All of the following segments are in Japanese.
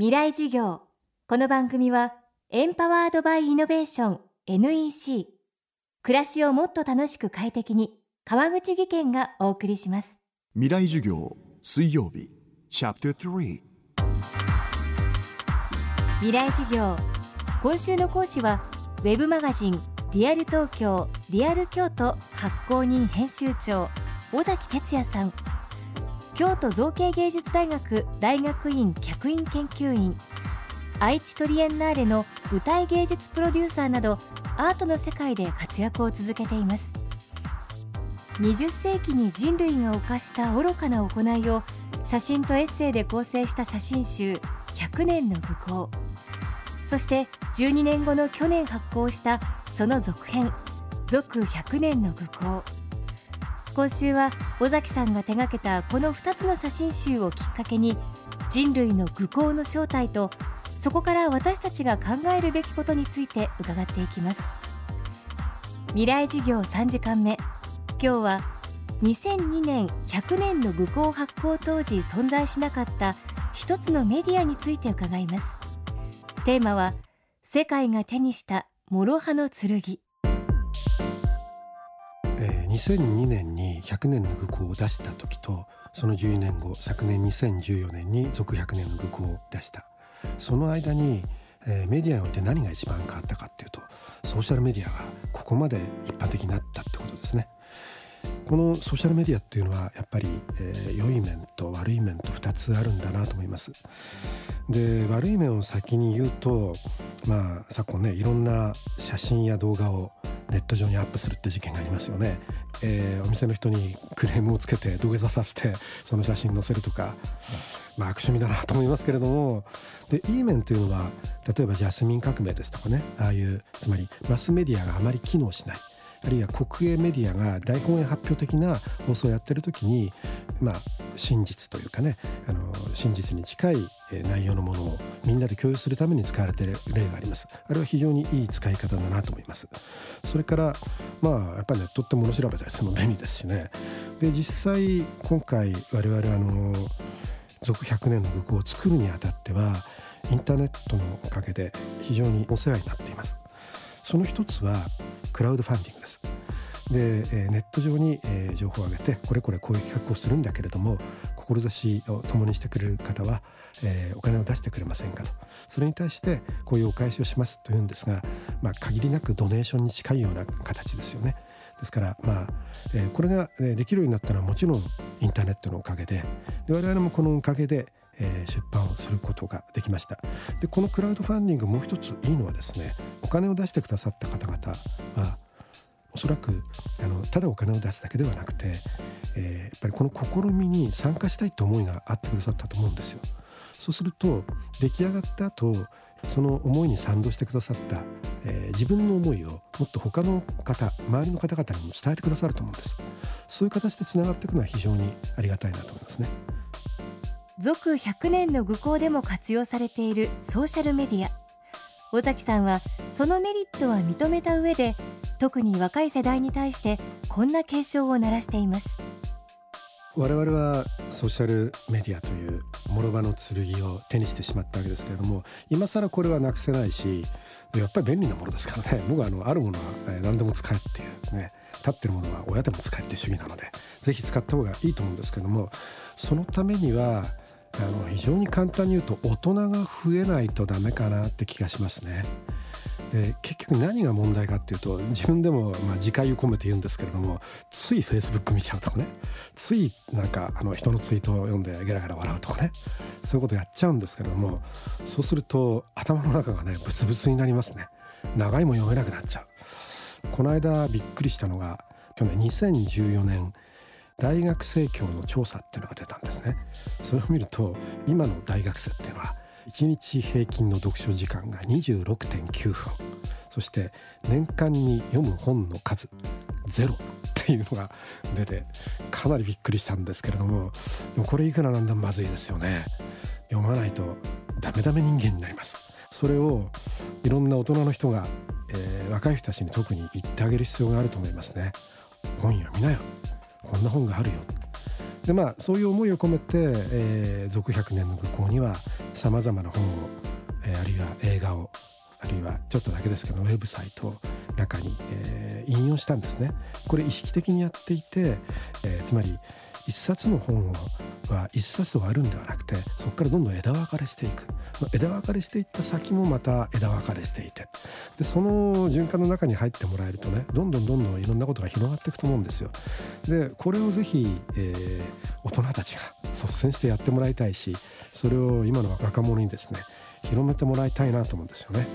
未来授業。この番組はエンパワードバイイノベーション NEC 暮らしをもっと楽しく快適に川口義賢がお送りします。未来授業水曜日チャプター3未来授業。今週の講師はウェブマガジンリアル東京リアル京都発行人編集長尾崎哲也さん京都造形芸術大学大学院客員研究員愛知トリエンナーレの舞台芸術プロデューサーなどアートの世界で活躍を続けています。20世紀に人類が犯した愚かな行いを写真とエッセイで構成した写真集100年の愚行そして12年後の去年発行したその続編続100年の愚行今週は尾崎さんが手掛けたこの2つの写真集をきっかけに人類の愚行の正体とそこから私たちが考えるべきことについて伺っていきます。未来事業3時間目。今日は2002年100年の愚行発行当時存在しなかった一つのメディアについて伺います。テーマは世界が手にした諸刃の剣、2002年に100年の愚行を出した時とその12年後昨年2014年に続100年の愚行を出したその間に、えー、メディアにおいて何が一番変わったかっていうとソーシャルメディアがここまで一般的になったってことですね。このソーシャルメディアっていうのはやっぱり、えー、良い面と悪い面と2つあるんだなと思います。で悪い面を先に言うとまあ昨今ねいろんな写真や動画をネット上にアップするって事件がありますよね、えー、お店の人にクレームをつけて土下座させてその写真載せるとか、まあ、悪趣味だなと思いますけれども。でいい面というのは例えばジャスミン革命ですとかね。ああいうつまりマスメディアがあまり機能しない。あるいは国営メディアが大本営発表的な放送をやってる時にまあ真実というかねあの真実に近い内容のものをみんなで共有するために使われている例があります。あれは非常にいい使い方だなと思います。それからまあやっぱりネットって物調べたりするの便利ですしね。で実際今回我々あの続100年の愚行を作るにあたってはインターネットのおかげで非常にお世話になっています。その一つはクラウドファンディングですで、えネット上に、え情報を上げてこれこれこういう企画をするんだけれども志を共にしてくれる方は、えお金を出してくれませんかとそれに対してこういうお返しをしますというんですが、まあ、限りなくドネーションに近いような形ですよね。ですからまあ、えこれができるようになったのはもちろんインターネットのおかげでで我々もこのおかげで出版をすることができました。でこのクラウドファンディングもう一ついいのはですねお金を出してくださった方々はおそらくあのただお金を出すだけではなくて、えー、やっぱりこの試みに参加したいと思いがあってくださったと思うんですよ。そうすると出来上がった後その思いに賛同してくださった、えー、自分の思いをもっと他の方周りの方々にも伝えてくださると思うんです。そういう形でつながっていくのは非常にありがたいなと思いますね。続100年の愚行でも活用されているソーシャルメディア。尾崎さんはそのメリットは認めた上で特に若い世代に対してこんな警鐘を鳴らしています。我々はソーシャルメディアという諸刃の剣を手にしてしまったわけですけれども今更これはなくせないしやっぱり便利なものですからね。僕はあのあるものは何でも使えっていうね立ってるものは親でも使えっていう主義なのでぜひ使った方がいいと思うんですけどもそのためにはあの非常に簡単に言うと大人が増えないとダメかなって気がしますね。で結局何が問題かっていうと自分でもまあ自戒を込めて言うんですけれどもついフェイスブック見ちゃうとかね。ついなんかあの人のツイートを読んでゲラゲラ笑うとかね。そういうことやっちゃうんですけれどもそうすると頭の中がねブツブツになりますね。長いも読めなくなっちゃう。この間びっくりしたのが去年2014年大学生協の調査っていうのが出たんですね。それを見ると今の大学生っていうのは1日平均の読書時間が26.9分。そして年間に読む本の数ゼロっていうのが出てかなりびっくりしたんですけれどもでもこれいくらなんでもまずいですよね。読まないとダメダメ人間になります。それをいろんな大人の人が、えー、若い人たちに特に言ってあげる必要があると思いますね。本読みなよ。こんな本があるよでまあそういう思いを込めて、えー、続100年の愚行にはさまざまな本を、えー、あるいは映画をあるいはちょっとだけですけどウェブサイトを中に、えー、引用したんですね。これ意識的にやっていて、えー、つまり一冊の本をは一冊で終わるんではなくてそこからどんどん枝分かれしていく枝分かれしていった先もまた枝分かれしていてでその循環の中に入ってもらえるとねどんどんどんどんいろんなことが広がっていくと思うんですよ。でこれをぜひ、えー、大人たちが率先してやってもらいたいしそれを今の若者にですね広めてもらいたいなと思うんですよね。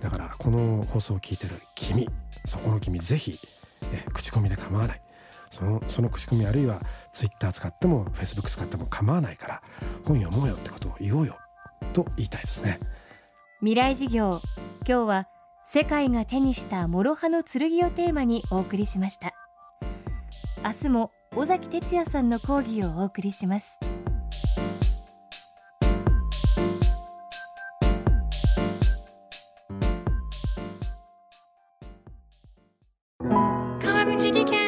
だからこの放送を聞いてる君そこの君ぜひ、え口コミで構わないそのその口コミあるいはツイッター使ってもフェイスブック使っても構わないから本読もうよってことを言おうよと言いたいですね。未来事業今日は世界が手にした諸刃の剣をテーマにお送りしました。明日も尾崎哲也さんの講義をお送りします。川口技研